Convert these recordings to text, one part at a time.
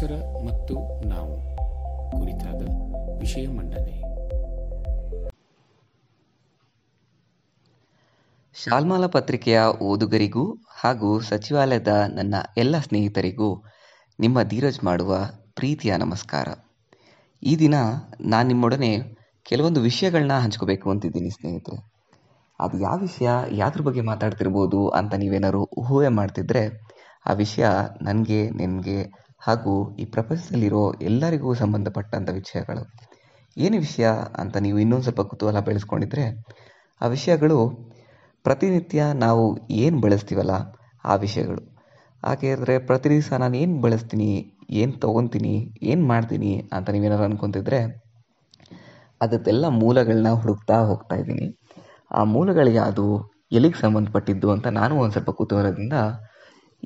ಪರಿಸರ ಮತ್ತು ನಾವು ಕುರಿತಾದ ವಿಷಯ ಮಂಡನೆ. ಶಾಲ್ಮಾಲ ಪತ್ರಿಕೆಯ ಓದುಗರಿಗೂ ಹಾಗೂ ಸಚಿವಾಲಯದ ನನ್ನ ಎಲ್ಲ ಸ್ನೇಹಿತರಿಗೂ ನಿಮ್ಮ ಧೀರಜ್ ಮಾಡುವ ಪ್ರೀತಿಯ ನಮಸ್ಕಾರ. ಈ ದಿನ ನಾನು ನಿಮ್ಮೊಡನೆ ಕೆಲವೊಂದು ವಿಷಯಗಳನ್ನ ಹಂಚ್ಕೋಬೇಕು ಅಂತಿದ್ದೀನಿ ಸ್ನೇಹಿತರೆ. ಅದು ಯಾವ ವಿಷಯ, ಯಾವ್ದ್ರ ಬಗ್ಗೆ ಮಾತಾಡ್ತಿರ್ಬೋದು ಅಂತ ನೀವೇನಾದ್ರು ಊಹೆ ಮಾಡ್ತಿದ್ರೆ ಆ ವಿಷಯ ನನಗೆ, ನಿನಗೆ ಹಾಗೂ ಈ ಪ್ರಪಂಚದಲ್ಲಿರೋ ಎಲ್ಲರಿಗೂ ಸಂಬಂಧಪಟ್ಟಂಥ ವಿಷಯಗಳು. ಏನು ವಿಷಯ ಅಂತ ನೀವು ಇನ್ನೊಂದು ಸ್ವಲ್ಪ ಕುತೂಹಲ ಬೆಳೆಸ್ಕೊಂಡಿದ್ರೆ, ಆ ವಿಷಯಗಳು ಪ್ರತಿನಿತ್ಯ ನಾವು ಏನು ಬಳಸ್ತೀವಲ್ಲ ಆ ವಿಷಯಗಳು. ಹಾಗೆ ಪ್ರತಿ ದಿವಸ ನಾನು ಏನು ಬಳಸ್ತೀನಿ, ಏನು ತೊಗೊತೀನಿ, ಏನು ಮಾಡ್ತೀನಿ ಅಂತ ನೀವೇನಾದ್ರು ಅನ್ಕೊತಿದ್ರೆ, ಅದಕ್ಕೆಲ್ಲ ಮೂಲಗಳನ್ನ ಹುಡುಕ್ತಾ ಹೋಗ್ತಾ ಇದ್ದೀನಿ. ಆ ಮೂಲಗಳು ಅದು ಎಲ್ಲಿಗೆ ಸಂಬಂಧಪಟ್ಟಿದ್ದು ಅಂತ ನಾನು ಒಂದು ಸ್ವಲ್ಪ ಕುತೂಹಲದಿಂದ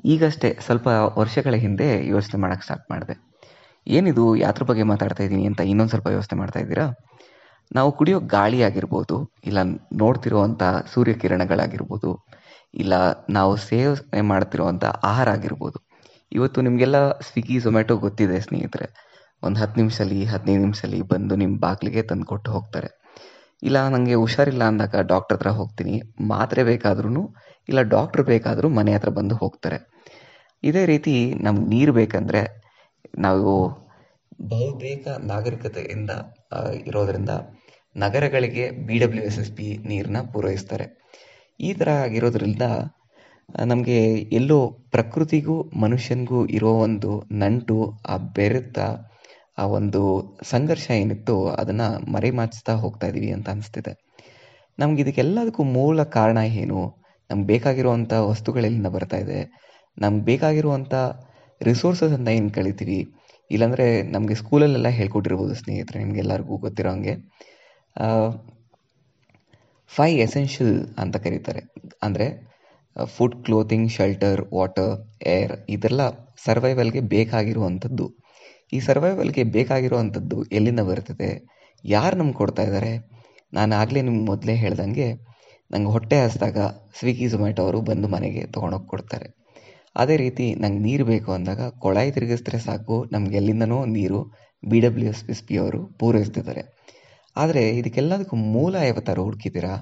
ಈಗಷ್ಟೇ ಸ್ವಲ್ಪ ವರ್ಷಗಳ ಹಿಂದೆ ಯೋಚನೆ ಮಾಡೋಕ್ಕೆ ಸ್ಟಾರ್ಟ್ ಮಾಡಿದೆ. ಏನಿದು ಯಾತ್ರ ಬಗ್ಗೆ ಮಾತಾಡ್ತಾ ಇದ್ದೀನಿ ಅಂತ ಇನ್ನೊಂದು ಸ್ವಲ್ಪ ಯೋಚನೆ ಮಾಡ್ತಾ ಇದ್ದೀರಾ? ನಾವು ಕುಡಿಯೋ ಗಾಳಿ ಆಗಿರ್ಬೋದು, ಇಲ್ಲ ನೋಡ್ತಿರುವಂಥ ಸೂರ್ಯಕಿರಣಗಳಾಗಿರ್ಬೋದು, ಇಲ್ಲ ನಾವು ಸೇವನೆ ಮಾಡ್ತಿರುವಂಥ ಆಹಾರ ಆಗಿರ್ಬೋದು. ಇವತ್ತು ನಿಮಗೆಲ್ಲ ಸ್ವಿಗ್ಗಿ, ಝೊಮ್ಯಾಟೊ ಗೊತ್ತಿದೆ ಸ್ನೇಹಿತರೆ. ಒಂದು ಹತ್ತು ನಿಮಿಷಲ್ಲಿ, ಹದಿನೈದು ನಿಮಿಷಲ್ಲಿ ಬಂದು ನಿಮ್ಮ ಬಾಗಿಲಿಗೆ ತಂದು ಕೊಟ್ಟು ಹೋಗ್ತಾರೆ. ಇಲ್ಲ ನನಗೆ ಹುಷಾರಿಲ್ಲ ಅಂದಾಗ ಡಾಕ್ಟರ್ ಹತ್ರ ಹೋಗ್ತೀನಿ. ಮಾತ್ರೆ ಬೇಕಾದ್ರೂ ಇಲ್ಲ ಡಾಕ್ಟ್ರ್ ಬೇಕಾದರೂ ಮನೆ ಹತ್ರ ಬಂದು ಹೋಗ್ತಾರೆ. ಇದೇ ರೀತಿ ನಮ್ಗೆ ನೀರು ಬೇಕಂದರೆ ನಾವು ಬಹುಬೇಗ ನಾಗರಿಕತೆಯಿಂದ ಇರೋದರಿಂದ ನಗರಗಳಿಗೆ B W S S P ನೀರನ್ನ ಪೂರೈಸ್ತಾರೆ. ಈ ಥರ ಆಗಿರೋದ್ರಿಂದ ನಮಗೆ ಎಲ್ಲೋ ಪ್ರಕೃತಿಗೂ ಮನುಷ್ಯನಿಗೂ ಇರೋ ಒಂದು ನಂಟು, ಆ ಬೆರೆತ, ಆ ಒಂದು ಸಂಘರ್ಷ ಏನಿತ್ತು ಅದನ್ನು ಮರೆಮಾಚಿಸ್ತಾ ಹೋಗ್ತಾ ಇದ್ದೀವಿ ಅಂತ ಅನಿಸ್ತಿದೆ. ನಮ್ಗೆ ಇದಕ್ಕೆಲ್ಲದಕ್ಕೂ ಮೂಲ ಕಾರಣ ಏನು? ನಮ್ಗೆ ಬೇಕಾಗಿರುವಂಥ ವಸ್ತುಗಳೆಲ್ಲಿಂದ ಬರ್ತಾ ಇದೆ. ನಮ್ಗೆ ಬೇಕಾಗಿರುವಂಥ ರಿಸೋರ್ಸಸ್ ಅಂತ ಏನು ಕಳಿತೀವಿ ಇಲ್ಲಾಂದರೆ ನಮಗೆ ಸ್ಕೂಲಲ್ಲೆಲ್ಲ ಹೇಳ್ಕೊಟ್ಟಿರ್ಬೋದು ಸ್ನೇಹಿತರೆ, ನಿಮಗೆಲ್ಲರಿಗೂ ಗೊತ್ತಿರೋ ಹಂಗೆ ಫೈ ಎಸೆನ್ಷಿಯಲ್ ಅಂತ ಕರೀತಾರೆ. ಅಂದರೆ food clothing shelter water air ಇದೆಲ್ಲ ಸರ್ವೈವಲ್ಗೆ ಬೇಕಾಗಿರುವಂಥದ್ದು. ಈ ಸರ್ವೈವಲ್ಗೆ ಬೇಕಾಗಿರುವಂಥದ್ದು ಎಲ್ಲಿಂದ ಬರ್ತದೆ? ಯಾರು ನಮ್ಗೆ ಕೊಡ್ತಾ ಇದ್ದಾರೆ ನಾನು ಆಗಲೇ ನಿಮ್ಗೆ ಮೊದಲೇ ಹೇಳ್ದಂಗೆ ನಂಗೆ ಹೊಟ್ಟೆ ಹಸಿದಾಗ ಸ್ವಿಗ್ಗಿ ಝೊಮ್ಯಾಟೊ ಅವರು ಬಂದು ಮನೆಗೆ ತೊಗೊಂಡೋಗಿ ಕೊಡ್ತಾರೆ. ಅದೇ ರೀತಿ ನಂಗೆ ನೀರು ಬೇಕು ಅಂದಾಗ ಕೊಳಾಯಿ ತಿರುಗಿಸಿದ್ರೆ ಸಾಕು, ನಮ್ಗೆ ಎಲ್ಲಿಂದನೋ ನೀರು B W S S P ಅವರು ಪೂರೈಸ್ತಿದ್ದಾರೆ. ಆದರೆ ಇದಕ್ಕೆಲ್ಲದಕ್ಕೂ ಮೂಲ ಯಾವತ್ತಾರು ಹುಡುಕಿದ್ದೀರಾ?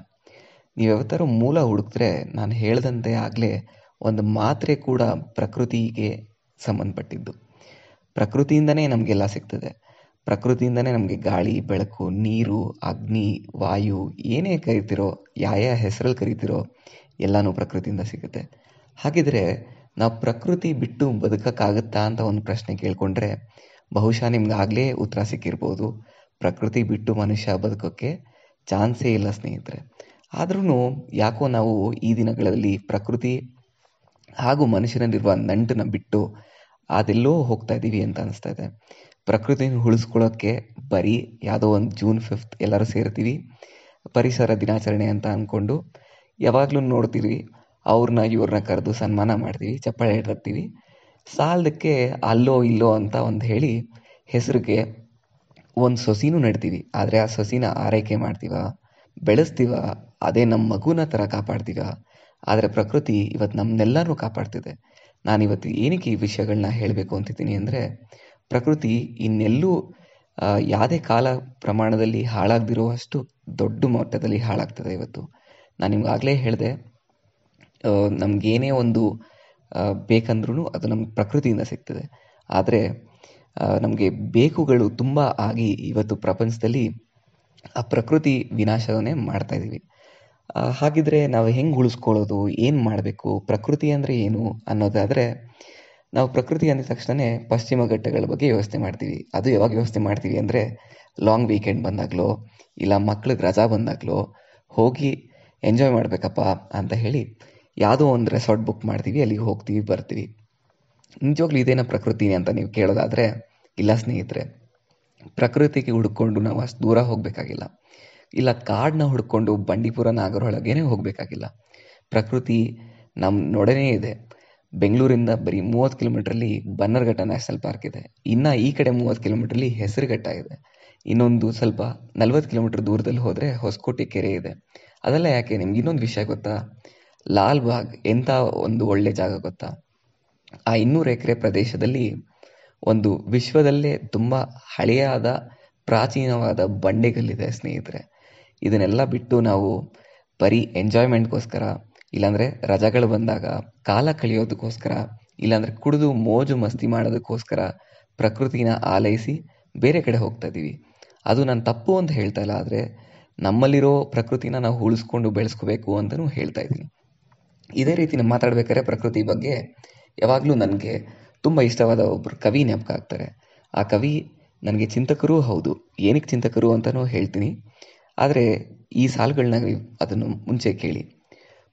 ನೀವು ಯಾವತ್ತಾರು ಮೂಲ ಹುಡುಕಿದ್ರೆ ನಾನು ಹೇಳ್ದಂತೆ ಆಗಲೇ ಒಂದು ಮಾತ್ರೆ ಕೂಡ ಪ್ರಕೃತಿಗೆ ಸಂಬಂಧಪಟ್ಟಿದ್ದು. ಪ್ರಕೃತಿಯಿಂದನೇ ನಮಗೆಲ್ಲ ಸಿಗ್ತದೆ. ಪ್ರಕೃತಿಯಿಂದನೇ ನಮಗೆ ಗಾಳಿ, ಬೆಳಕು, ನೀರು, ಅಗ್ನಿ, ವಾಯು ಏನೇ ಕರಿತಿರೋ, ಯಾವ ಯಾವ ಹೆಸರಲ್ಲಿ ಕರಿತಿರೋ ಎಲ್ಲನೂ ಪ್ರಕೃತಿಯಿಂದ ಸಿಗುತ್ತೆ. ಹಾಗಿದ್ರೆ ನಾವು ಪ್ರಕೃತಿ ಬಿಟ್ಟು ಬದುಕಕ್ಕಾಗುತ್ತಾ ಅಂತ ಒಂದು ಪ್ರಶ್ನೆ ಕೇಳಿಕೊಂಡ್ರೆ ಬಹುಶಃ ನಿಮ್ಗೆ ಆಗಲೇ ಉತ್ತರ ಸಿಕ್ಕಿರ್ಬೋದು. ಪ್ರಕೃತಿ ಬಿಟ್ಟು ಮನುಷ್ಯ ಬದುಕೋಕ್ಕೆ ಚಾನ್ಸೇ ಇಲ್ಲ ಸ್ನೇಹಿತರೆ. ಆದ್ರೂ ಯಾಕೋ ನಾವು ಈ ದಿನಗಳಲ್ಲಿ ಪ್ರಕೃತಿ ಹಾಗೂ ಮನುಷ್ಯನಲ್ಲಿರುವ ನಂಟನ್ನು ಬಿಟ್ಟು ಅದೆಲ್ಲೋ ಹೋಗ್ತಾ ಇದ್ದೀವಿ ಅಂತ ಅನಿಸ್ತಾ ಇದೆ. ಪ್ರಕೃತಿನ ಉಳಿಸ್ಕೊಳ್ಳೋಕ್ಕೆ ಬರೀ ಯಾವುದೋ ಒಂದು ಜೂನ್ ಫಿಫ್ತ್ ಎಲ್ಲರೂ ಸೇರ್ತೀವಿ. ಪರಿಸರ ದಿನಾಚರಣೆ ಅಂತ ಅಂದ್ಕೊಂಡು ಯಾವಾಗಲೂ ನೋಡ್ತೀವಿ. ಅವ್ರನ್ನ, ಇವ್ರನ್ನ ಕರೆದು ಸನ್ಮಾನ ಮಾಡ್ತೀವಿ, ಚಪ್ಪಾಳೆ ಹಿಡ್ತೀವಿ ಸಾಲದಕ್ಕೆ ಅಲ್ಲೋ ಇಲ್ಲೋ ಅಂತ ಒಂದು ಹೇಳಿ ಹೆಸರಿಗೆ ಒಂದು ಸೊಸಿನೂ ನೆಡ್ತೀವಿ. ಆದರೆ ಆ ಸೊಸಿನ ಆರೈಕೆ ಮಾಡ್ತೀವ, ಬೆಳೆಸ್ತೀವ, ಅದೇ ನಮ್ಮ ಮಗುನ ಥರ ಕಾಪಾಡ್ತೀವ. ಆದರೆ ಪ್ರಕೃತಿ ಇವತ್ತು ನಮ್ಮನ್ನೆಲ್ಲರೂ ಕಾಪಾಡ್ತಿದೆ. ನಾನು ಇವತ್ತು ಏನಕ್ಕೆ ಈ ವಿಷಯಗಳನ್ನ ಹೇಳಬೇಕು ಅಂತಿದ್ದೀನಿ ಅಂದರೆ ಪ್ರಕೃತಿ ಇನ್ನೆಲ್ಲೂ ಯಾವುದೇ ಕಾಲ ಪ್ರಮಾಣದಲ್ಲಿ ಹಾಳಾಗದಿರುವಷ್ಟು ದೊಡ್ಡ ಮಟ್ಟದಲ್ಲಿ ಹಾಳಾಗ್ತದೆ ಇವತ್ತು. ನಾನು ನಿಮ್ಗಾಗಲೇ ಹೇಳಿದೆ ನಮಗೇನೇ ಒಂದು ಬೇಕಂದ್ರೂ ಅದು ನಮ್ಗೆ ಪ್ರಕೃತಿಯಿಂದ ಸಿಗ್ತದೆ. ಆದರೆ ನಮಗೆ ಬೇಕುಗಳು ತುಂಬ ಆಗಿ ಇವತ್ತು ಪ್ರಪಂಚದಲ್ಲಿ ಆ ಪ್ರಕೃತಿ ವಿನಾಶವನ್ನೇ ಮಾಡ್ತಾ ಇದ್ದೀವಿ ಹಾಗಿದ್ರೆ ನಾವು ಹೆಂಗೆ ಉಳಿಸ್ಕೊಳ್ಳೋದು, ಏನು ಮಾಡಬೇಕು, ಪ್ರಕೃತಿ ಅಂದರೆ ಏನು ಅನ್ನೋದಾದರೆ ನಾವು ಪ್ರಕೃತಿ ಅಂದ ತಕ್ಷಣ ಪಶ್ಚಿಮ ಘಟ್ಟಗಳ ಬಗ್ಗೆ ವ್ಯವಸ್ಥೆ ಮಾಡ್ತೀವಿ. ಅದು ಯಾವಾಗ ವ್ಯವಸ್ಥೆ ಮಾಡ್ತೀವಿ ಅಂದರೆ ಲಾಂಗ್ ವೀಕೆಂಡ್ ಬಂದಾಗಲೋ, ಇಲ್ಲ ಮಕ್ಳಿಗೆ ರಜಾ ಬಂದಾಗಲೋ, ಹೋಗಿ ಎಂಜಾಯ್ ಮಾಡಬೇಕಪ್ಪ ಅಂತ ಹೇಳಿ ಯಾವುದೋ ಒಂದು ರೆಸಾರ್ಟ್ ಬುಕ್ ಮಾಡ್ತೀವಿ, ಅಲ್ಲಿಗೆ ಹೋಗ್ತೀವಿ, ಬರ್ತೀವಿ. ನಿಜವಾಗ್ಲೂ ಇದೇನ ಪ್ರಕೃತಿ ಅಂತ ನೀವು ಕೇಳೋದಾದರೆ, ಇಲ್ಲ ಸ್ನೇಹಿತರೆ, ಪ್ರಕೃತಿಗೆ ಹುಡ್ಕೊಂಡು ನಾವು ಅಷ್ಟು ದೂರ ಹೋಗಬೇಕಾಗಿಲ್ಲ. ಇಲ್ಲ ಕಾಡನ್ನ ಹುಡ್ಕೊಂಡು ಬಂಡೀಪುರ ನಾಗರೊಳಗೇನೆ ಹೋಗಬೇಕಾಗಿಲ್ಲ. ಪ್ರಕೃತಿ ನಮ್ಮ ನೊಡನೆ ಇದೆ. ಬೆಂಗಳೂರಿಂದ ಬರೀ ಮೂವತ್ತು ಕಿಲೋಮೀಟ್ರಲ್ಲಿ ಬನ್ನರ್ಘಟ್ಟ ನ್ಯಾಷನಲ್ ಪಾರ್ಕ್ ಇದೆ. ಇನ್ನು ಈ ಕಡೆ ಮೂವತ್ತು ಕಿಲೋಮೀಟ್ರಲ್ಲಿ ಹೆಸರುಘಟ್ಟ ಇದೆ. ಇನ್ನೊಂದು ಸ್ವಲ್ಪ ನಲ್ವತ್ತು ಕಿಲೋಮೀಟರ್ ದೂರದಲ್ಲಿ ಹೋದರೆ ಹೊಸಕೋಟೆ ಕೆರೆ ಇದೆ. ಅದೆಲ್ಲ ಯಾಕೆ? ನಿಮ್ಗೆ ಇನ್ನೊಂದು ವಿಷಯ ಗೊತ್ತಾ? ಲಾಲ್ ಬಾಗ್ ಎಂಥ ಒಂದು ಒಳ್ಳೆ ಜಾಗ ಗೊತ್ತಾ? ಆ ಇನ್ನೂರು ಎಕರೆ ಪ್ರದೇಶದಲ್ಲಿ ಒಂದು ವಿಶ್ವದಲ್ಲೇ ತುಂಬ ಹಳೆಯಾದ, ಪ್ರಾಚೀನವಾದ ಬಂಡೆಗಲ್ಲಿದೆ ಸ್ನೇಹಿತರೆ. ಇದನ್ನೆಲ್ಲ ಬಿಟ್ಟು ನಾವು ಬರೀ ಎಂಜಾಯ್ಮೆಂಟ್ಗೋಸ್ಕರ ಇಲ್ಲಾಂದರೆ ರಜಗಳು ಬಂದಾಗ ಕಾಲ ಕಳೆಯೋದಕ್ಕೋಸ್ಕರ, ಇಲ್ಲಾಂದರೆ ಕುಡಿದು ಮೋಜು ಮಸ್ತಿ ಮಾಡೋದಕ್ಕೋಸ್ಕರ ಪ್ರಕೃತಿನ ಆಲೈಸಿ ಬೇರೆ ಕಡೆ ಹೋಗ್ತಾ ಇದ್ದೀವಿ. ಅದು ನಾನು ತಪ್ಪು ಅಂತ ಹೇಳ್ತಾ ಇಲ್ಲ, ಆದರೆ ನಮ್ಮಲ್ಲಿರೋ ಪ್ರಕೃತಿನ ನಾವು ಉಳಿಸ್ಕೊಂಡು ಬೆಳೆಸ್ಕೋಬೇಕು ಅಂತಲೂ ಹೇಳ್ತಾ ಇದ್ದೀನಿ. ಇದೇ ರೀತಿ ನಾನು ಮಾತಾಡ್ಬೇಕಾದ್ರೆ ಪ್ರಕೃತಿ ಬಗ್ಗೆ ಯಾವಾಗಲೂ ನನಗೆ ತುಂಬ ಇಷ್ಟವಾದ ಒಬ್ಬರು ಕವಿ ನೆಪಕ ಆಗ್ತಾರೆ. ಆ ಕವಿ ನನಗೆ ಚಿಂತಕರೂ ಹೌದು, ಏನಕ್ಕೆ ಚಿಂತಕರು ಅಂತಲೂ ಹೇಳ್ತೀನಿ. ಆದರೆ ಈ ಸಾಲುಗಳನ್ನ ಅದನ್ನು ಮುಂಚೆ ಕೇಳಿ.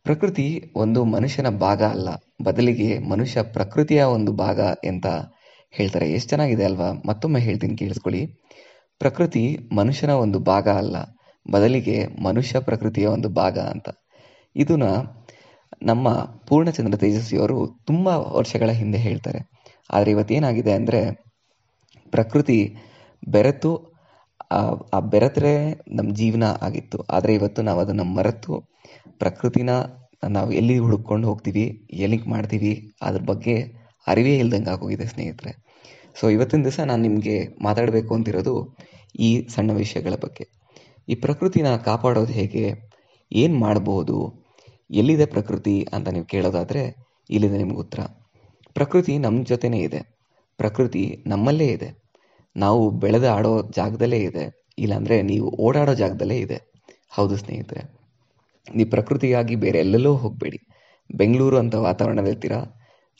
ಪ್ರಕೃತಿ ಒಂದು ಮನುಷ್ಯನ ಭಾಗ ಅಲ್ಲ. ಬದಲಿಗೆ ಮನುಷ್ಯ ಪ್ರಕೃತಿಯ ಒಂದು ಭಾಗ ಅಂತ ಹೇಳ್ತಾರೆ. ಎಷ್ಟು ಚೆನ್ನಾಗಿದೆ ಅಲ್ವಾ? ಮತ್ತೊಮ್ಮೆ ಹೇಳ್ತೀನಿ, ಕೇಳಿಸ್ಕೊಳ್ಳಿ. ಪ್ರಕೃತಿ ಮನುಷ್ಯನ ಒಂದು ಭಾಗ ಅಲ್ಲ. ಬದಲಿಗೆ ಮನುಷ್ಯ ಪ್ರಕೃತಿಯ ಒಂದು ಭಾಗ ಅಂತ. ಇದನ್ನ ನಮ್ಮ ಪೂರ್ಣಚಂದ್ರ ತೇಜಸ್ವಿಯವರು ತುಂಬ ವರ್ಷಗಳ ಹಿಂದೆ ಹೇಳ್ತಾರೆ. ಆದರೆ ಇವತ್ತೇನಾಗಿದೆ ಅಂದರೆ, ಪ್ರಕೃತಿ ಬೆರೆತು, ಆ- ಆ ಬೆರೆತರೆ ನಮ್ಮ ಜೀವನ ಆಗಿತ್ತು. ಆದರೆ ಇವತ್ತು ನಾವು ಅದನ್ನು ಮರೆತು ಪ್ರಕೃತಿನ ನಾವು ಎಲ್ಲಿ ಹುಡುಕೊಂಡು ಹೋಗ್ತೀವಿ ಎಲ್ಲಿಗೆ ಮಾಡ್ತೀವಿ, ಅದ್ರ ಬಗ್ಗೆ ಅರಿವೇ ಇಲ್ದಂಗೆ ಆಗೋಗಿದೆ ಸ್ನೇಹಿತರೆ. ಸೊ ಇವತ್ತಿನ ದಿವಸ ನಾನು ನಿಮಗೆ ಮಾತಾಡಬೇಕು ಅಂತಿರೋದು ಈ ಸಣ್ಣ ವಿಷಯಗಳ ಬಗ್ಗೆ. ಈ ಪ್ರಕೃತಿನ ಕಾಪಾಡೋದು ಹೇಗೆ, ಏನು ಮಾಡ್ಬೋದು, ಎಲ್ಲಿದೆ ಪ್ರಕೃತಿ ಅಂತ ನೀವು ಕೇಳೋದಾದರೆ ಇಲ್ಲಿದೆ ನಿಮ್ಗೆ ಉತ್ತರ. ಪ್ರಕೃತಿ ನಮ್ಮ ಜೊತೆನೇ ಇದೆ. ಪ್ರಕೃತಿ ನಮ್ಮಲ್ಲೇ ಇದೆ. ನಾವು ಬೆಳೆದ ಆಡೋ ಜಾಗದಲ್ಲೇ ಇದೆ. ಇಲ್ಲಾಂದರೆ ನೀವು ಓಡಾಡೋ ಜಾಗದಲ್ಲೇ ಇದೆ. ಹೌದು ಸ್ನೇಹಿತರೆ. ನೀವು ಪ್ರಕೃತಿಯಾಗಿ ಬೇರೆ ಎಲ್ಲೆಲ್ಲೋ ಹೋಗಬೇಡಿ. ಬೆಂಗಳೂರು ಅಂತ ವಾತಾವರಣದಲ್ಲಿರ್ತೀರ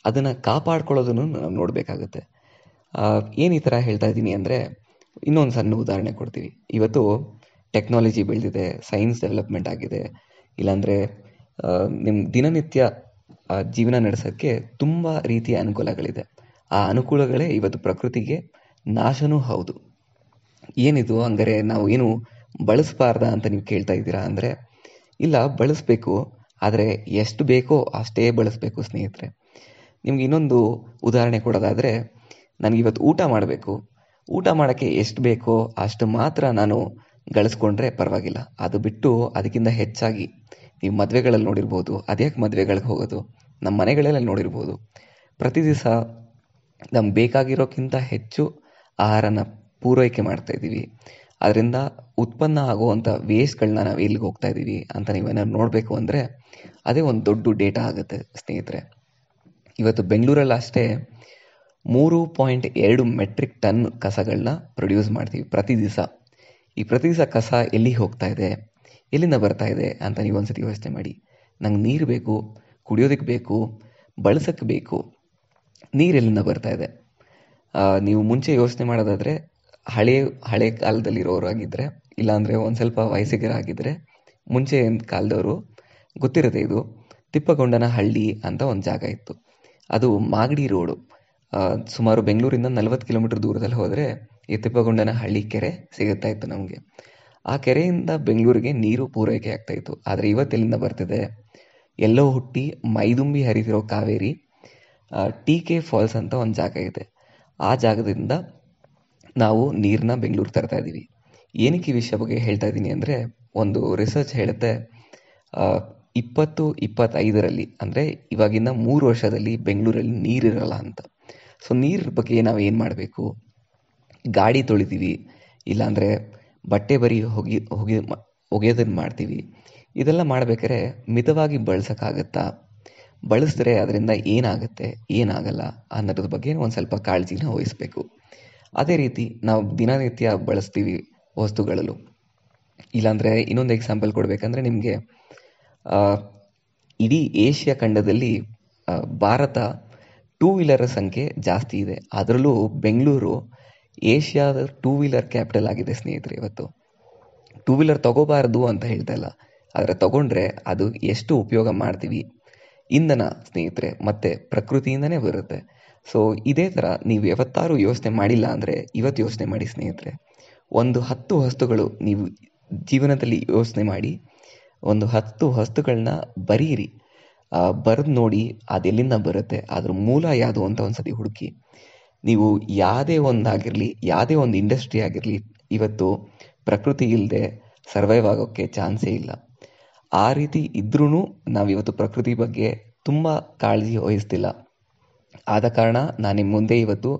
ಅದನ್ನು ಕಾಪಾಡ್ಕೊಳ್ಳೋದನ್ನು ನಾವು ನೋಡಬೇಕಾಗುತ್ತೆ. ಏನು ಈ ಥರ ಹೇಳ್ತಾ ಇದ್ದೀನಿ ಅಂದರೆ, ಇನ್ನೊಂದು ಸಣ್ಣ ಉದಾಹರಣೆ ಕೊಡ್ತೀವಿ. ಇವತ್ತು ಟೆಕ್ನಾಲಜಿ ಬೆಳೆದಿದೆ ಸೈನ್ಸ್ ಡೆವಲಪ್ಮೆಂಟ್ ಆಗಿದೆ. ಇಲ್ಲಾಂದರೆ ನಿಮ್ಮ ದಿನನಿತ್ಯ ಜೀವನ ನಡೆಸೋಕ್ಕೆ ತುಂಬ ರೀತಿಯ ಅನುಕೂಲಗಳಿದೆ. ಆ ಅನುಕೂಲಗಳೇ ಇವತ್ತು ಪ್ರಕೃತಿಗೆ ನಾಶನೂ ಹೌದು. ಏನಿದು ಹಂಗಾರೆ ನಾವು ಏನು ಬಳಸಬಾರ್ದ ಅಂತ ನೀವು ಕೇಳ್ತಾ ಇದ್ದೀರಾ ಅಂದರೆ ಇಲ್ಲ, ಬಳಸಬೇಕು. ಆದರೆ ಎಷ್ಟು ಬೇಕೋ ಅಷ್ಟೇ ಬಳಸಬೇಕು, ಸ್ನೇಹಿತರೆ. ನಿಮ್ಗೆ ಇನ್ನೊಂದು ಉದಾಹರಣೆ ಕೊಡೋದಾದರೆ ನನಗಿವತ್ತು ಊಟ ಮಾಡಬೇಕು. ಊಟ ಮಾಡೋಕ್ಕೆ ಎಷ್ಟು ಬೇಕೋ ಅಷ್ಟು ಮಾತ್ರ ನಾನು ಗಳಿಸ್ಕೊಂಡ್ರೆ ಪರವಾಗಿಲ್ಲ. ಅದು ಬಿಟ್ಟು ಅದಕ್ಕಿಂತ ಹೆಚ್ಚಾಗಿ ನೀವು ಮದುವೆಗಳಲ್ಲಿ ನೋಡಿರ್ಬೋದು ಅದ್ಯಾಕೆ ಮದುವೆಗಳಿಗೆ ಹೋಗೋದು? ನಮ್ಮ ಮನೆಗಳಲ್ಲೇ ನೋಡಿರ್ಬೋದು. ಪ್ರತಿ ದಿವಸ ನಮ್ಗೆ ಬೇಕಾಗಿರೋಕ್ಕಿಂತ ಹೆಚ್ಚು ಆಹಾರನ ಪೂರೈಕೆ ಮಾಡ್ತಾ ಇದ್ದೀವಿ. ಅದರಿಂದ ಉತ್ಪನ್ನ ಆಗುವಂಥ ವೇಸ್ಟ್ಗಳನ್ನ ನಾವು ಎಲ್ಲಿಗೆ ಹೋಗ್ತಾ ಇದ್ದೀವಿ ಅಂತ ನೀವೇನಾದ್ರು ನೋಡಬೇಕು ಅಂದರೆ ಅದೇ ಒಂದು ದೊಡ್ಡ ಡೇಟಾ ಆಗುತ್ತೆ ಸ್ನೇಹಿತರೆ. ಇವತ್ತು ಬೆಂಗಳೂರಲ್ಲಿ ಅಷ್ಟೇ ಮೂರು ಪಾಯಿಂಟ್ ಎರಡು ಮೆಟ್ರಿಕ್ ಟನ್ ಕಸಗಳನ್ನ ಪ್ರೊಡ್ಯೂಸ್ ಮಾಡ್ತೀವಿ ಪ್ರತಿ ದಿವಸ. ಈ ಪ್ರತಿ ದಿವಸ ಕಸ ಎಲ್ಲಿಗೆ ಹೋಗ್ತಾ ಇದೆ, ಎಲ್ಲಿಂದ ಬರ್ತಾ ಇದೆ ಅಂತ ನೀವು ಒಂದ್ಸತಿ ಯೋಚನೆ ಮಾಡಿ. ನಂಗೆ ನೀರು ಬೇಕು ಕುಡಿಯೋದಕ್ಕೆ ಬೇಕು ಬಳಸೋಕ್ಕೆ ಬೇಕು, ನೀರು ಎಲ್ಲಿಂದ ಬರ್ತಾ ಇದೆ? ನೀವು ಮುಂಚೆ ಯೋಚನೆ ಮಾಡೋದಾದರೆ ಹಳೆ ಹಳೆ ಕಾಲದಲ್ಲಿರೋರಾಗಿದ್ದರೆ ಇಲ್ಲಾಂದರೆ ಒಂದು ಸ್ವಲ್ಪ ವಯಸ್ಸಿಗರಾಗಿದ್ದರೆ ಮುಂಚೆ ಕಾಲದವರು ಗೊತ್ತಿರುತ್ತೆ ಇದು ತಿಪ್ಪಗೊಂಡನ ಹಳ್ಳಿ ಅಂತ ಒಂದು ಜಾಗ ಇತ್ತು. ಅದು ಮಾಗಡಿ ರೋಡು. ಸುಮಾರು ಬೆಂಗಳೂರಿಂದ ನಲವತ್ತು ಕಿಲೋಮೀಟರ್ ದೂರದಲ್ಲಿ ಹೋದರೆ ಈ ತಿಪ್ಪಗೊಂಡನ ಹಳ್ಳಿ ಕೆರೆ ಸಿಗುತ್ತಾ ಇತ್ತು ನಮಗೆ. ಆ ಕೆರೆಯಿಂದ ಬೆಂಗಳೂರಿಗೆ ನೀರು ಪೂರೈಕೆ ಆಗ್ತಾ ಇತ್ತು. ಆದರೆ ಇವತ್ತೆಲ್ಲಿಂದ ಬರ್ತಿದೆ? ಎಲ್ಲೋ ಹುಟ್ಟಿ ಮೈದುಂಬಿ ಹರಿದಿರೋ ಕಾವೇರಿ ಟಿ ಕೆ ಫಾಲ್ಸ್ ಅಂತ ಒಂದು ಜಾಗ ಇದೆ. ಆ ಜಾಗದಿಂದ ನಾವು ನೀರನ್ನ ಬೆಂಗಳೂರಿಗೆ ತರ್ತಾ ಇದ್ದೀವಿ ಏನಕ್ಕೆ ಈ ವಿಷಯ ಬಗ್ಗೆ ಹೇಳ್ತಾ ಇದ್ದೀನಿ ಅಂದರೆ, ಒಂದು ರಿಸರ್ಚ್ ಹೇಳುತ್ತೆ ಇಪ್ಪತ್ತು, ಇಪ್ಪತ್ತೈದರಲ್ಲಿ, ಅಂದರೆ ಇವಾಗಿನ ಮೂರು ವರ್ಷದಲ್ಲಿ ಬೆಂಗಳೂರಲ್ಲಿ ನೀರಿರಲ್ಲ ಅಂತ. ಸೊ ನೀರ ಬಗ್ಗೆ ನಾವು ಏನು ಮಾಡಬೇಕು? ಗಾಡಿ ತೊಳಿತೀವಿ, ಇಲ್ಲಾಂದರೆ ಬಟ್ಟೆ ಬರಿ ಹೊಗಿ, ಹೊಗೆ ಒಗೆಯೋದನ್ನು ಮಾಡ್ತೀವಿ. ಇದೆಲ್ಲ ಮಾಡಬೇಕಾದ್ರೆ ಮಿತವಾಗಿ ಬಳಸೋಕ್ಕಾಗತ್ತಾ? ಬಳಸಿದ್ರೆ ಅದರಿಂದ ಏನಾಗುತ್ತೆ, ಏನಾಗಲ್ಲ ಅನ್ನೋದ್ರ ಬಗ್ಗೆ ಒಂದು ಸ್ವಲ್ಪ ಕಾಳಜಿನ ವಹಿಸ್ಬೇಕು. ಅದೇ ರೀತಿ ನಾವು ದಿನನಿತ್ಯ ಬಳಸ್ತೀವಿ ವಸ್ತುಗಳಲ್ಲೂ. ಇಲ್ಲಾಂದರೆ ಇನ್ನೊಂದು ಎಕ್ಸಾಂಪಲ್ ಕೊಡಬೇಕಂದ್ರೆ ನಿಮಗೆ ಇಡೀ ಏಷ್ಯಾ ಖಂಡದಲ್ಲಿ ಭಾರತ ಟೂ ವೀಲರ್ ಸಂಖ್ಯೆ ಜಾಸ್ತಿ ಇದೆ. ಅದರಲ್ಲೂ ಬೆಂಗಳೂರು ಏಷ್ಯಾದ ಟೂ ವೀಲರ್ ಕ್ಯಾಪಿಟಲ್ ಆಗಿದೆ ಸ್ನೇಹಿತರೆ ಇವತ್ತು. ಟೂ ವೀಲರ್ ತಗೋಬಾರ್ದು ಅಂತ ಹೇಳ್ತಾ ಇಲ್ಲ. ಆದರೆ ತಗೊಂಡ್ರೆ ಅದು ಎಷ್ಟು ಉಪಯೋಗ ಮಾಡ್ತೀವಿ ಇಂಧನ ಸ್ನೇಹಿತರೆ ಮತ್ತೆ ಪ್ರಕೃತಿಯಿಂದನೇ ಬರುತ್ತೆ. ಸೊ ಇದೇ ಥರ ನೀವು ಯಾವತ್ತಾರು ಯೋಚನೆ ಮಾಡಿಲ್ಲ ಅಂದರೆ ಇವತ್ತು ಯೋಚನೆ ಮಾಡಿ ಸ್ನೇಹಿತರೆ. ಒಂದು ಹತ್ತು ವಸ್ತುಗಳು ನೀವು ಜೀವನದಲ್ಲಿ ಯೋಚನೆ ಮಾಡಿ, ಒಂದು ಹತ್ತು ವಸ್ತುಗಳನ್ನ ಬರೀರಿ. ಬರೆದು ನೋಡಿ ಅದೆಲ್ಲಿಂದ ಬರುತ್ತೆ, ಅದ್ರ ಮೂಲ ಯಾವುದು ಅಂತ ಒಂದ್ಸತಿ ಹುಡುಕಿ. ನೀವು ಯಾವುದೇ ಒಂದಾಗಿರಲಿ, ಯಾವುದೇ ಒಂದು ಇಂಡಸ್ಟ್ರಿ ಆಗಿರಲಿ, ಇವತ್ತು ಪ್ರಕೃತಿ ಇಲ್ಲದೆ ಸರ್ವೈವ್ ಆಗೋಕ್ಕೆ ಚಾನ್ಸೇ ಇಲ್ಲ. ಆ ರೀತಿ ಇದ್ರೂ ನಾವಿವತ್ತು ಪ್ರಕೃತಿ ಬಗ್ಗೆ ತುಂಬ ಕಾಳಜಿ ವಹಿಸ್ತಿಲ್ಲ. ಆದ ಕಾರಣ ನಾನು ನಿಮ್ಮ ಮುಂದೆ ಇವತ್ತು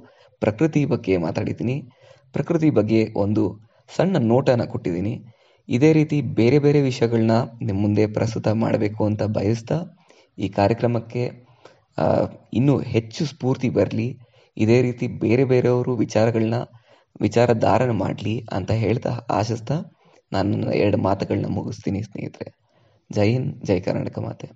ಪ್ರಕೃತಿ ಬಗ್ಗೆ ಮಾತಾಡಿದ್ದೀನಿ. ಪ್ರಕೃತಿ ಬಗ್ಗೆ ಒಂದು ಸಣ್ಣ ನೋಟನ ಕೊಟ್ಟಿದ್ದೀನಿ. ಇದೇ ರೀತಿ ಬೇರೆ ಬೇರೆ ವಿಷಯಗಳನ್ನ ನಿಮ್ಮ ಮುಂದೆ ಪ್ರಸ್ತುತ ಮಾಡಬೇಕು ಅಂತ ಬಯಸ್ತಾ ಈ ಕಾರ್ಯಕ್ರಮಕ್ಕೆ ಇನ್ನೂ ಹೆಚ್ಚು ಸ್ಫೂರ್ತಿ ಬರಲಿ, ಇದೇ ರೀತಿ ಬೇರೆ ಬೇರೆಯವರು ವಿಚಾರಗಳನ್ನ ವಿಚಾರಧಾರಣ ಮಾಡಲಿ ಅಂತ ಹೇಳ್ತಾ ಆಶಿಸ್ತಾ ನಾನು ಎರಡು ಮಾತುಗಳನ್ನ ಮುಗಿಸ್ತೀನಿ ಸ್ನೇಹಿತರೆ. ಜೈ ಹಿಂದ್, ಜೈ ಕರ್ನಾಟಕ ಮಾತೆ.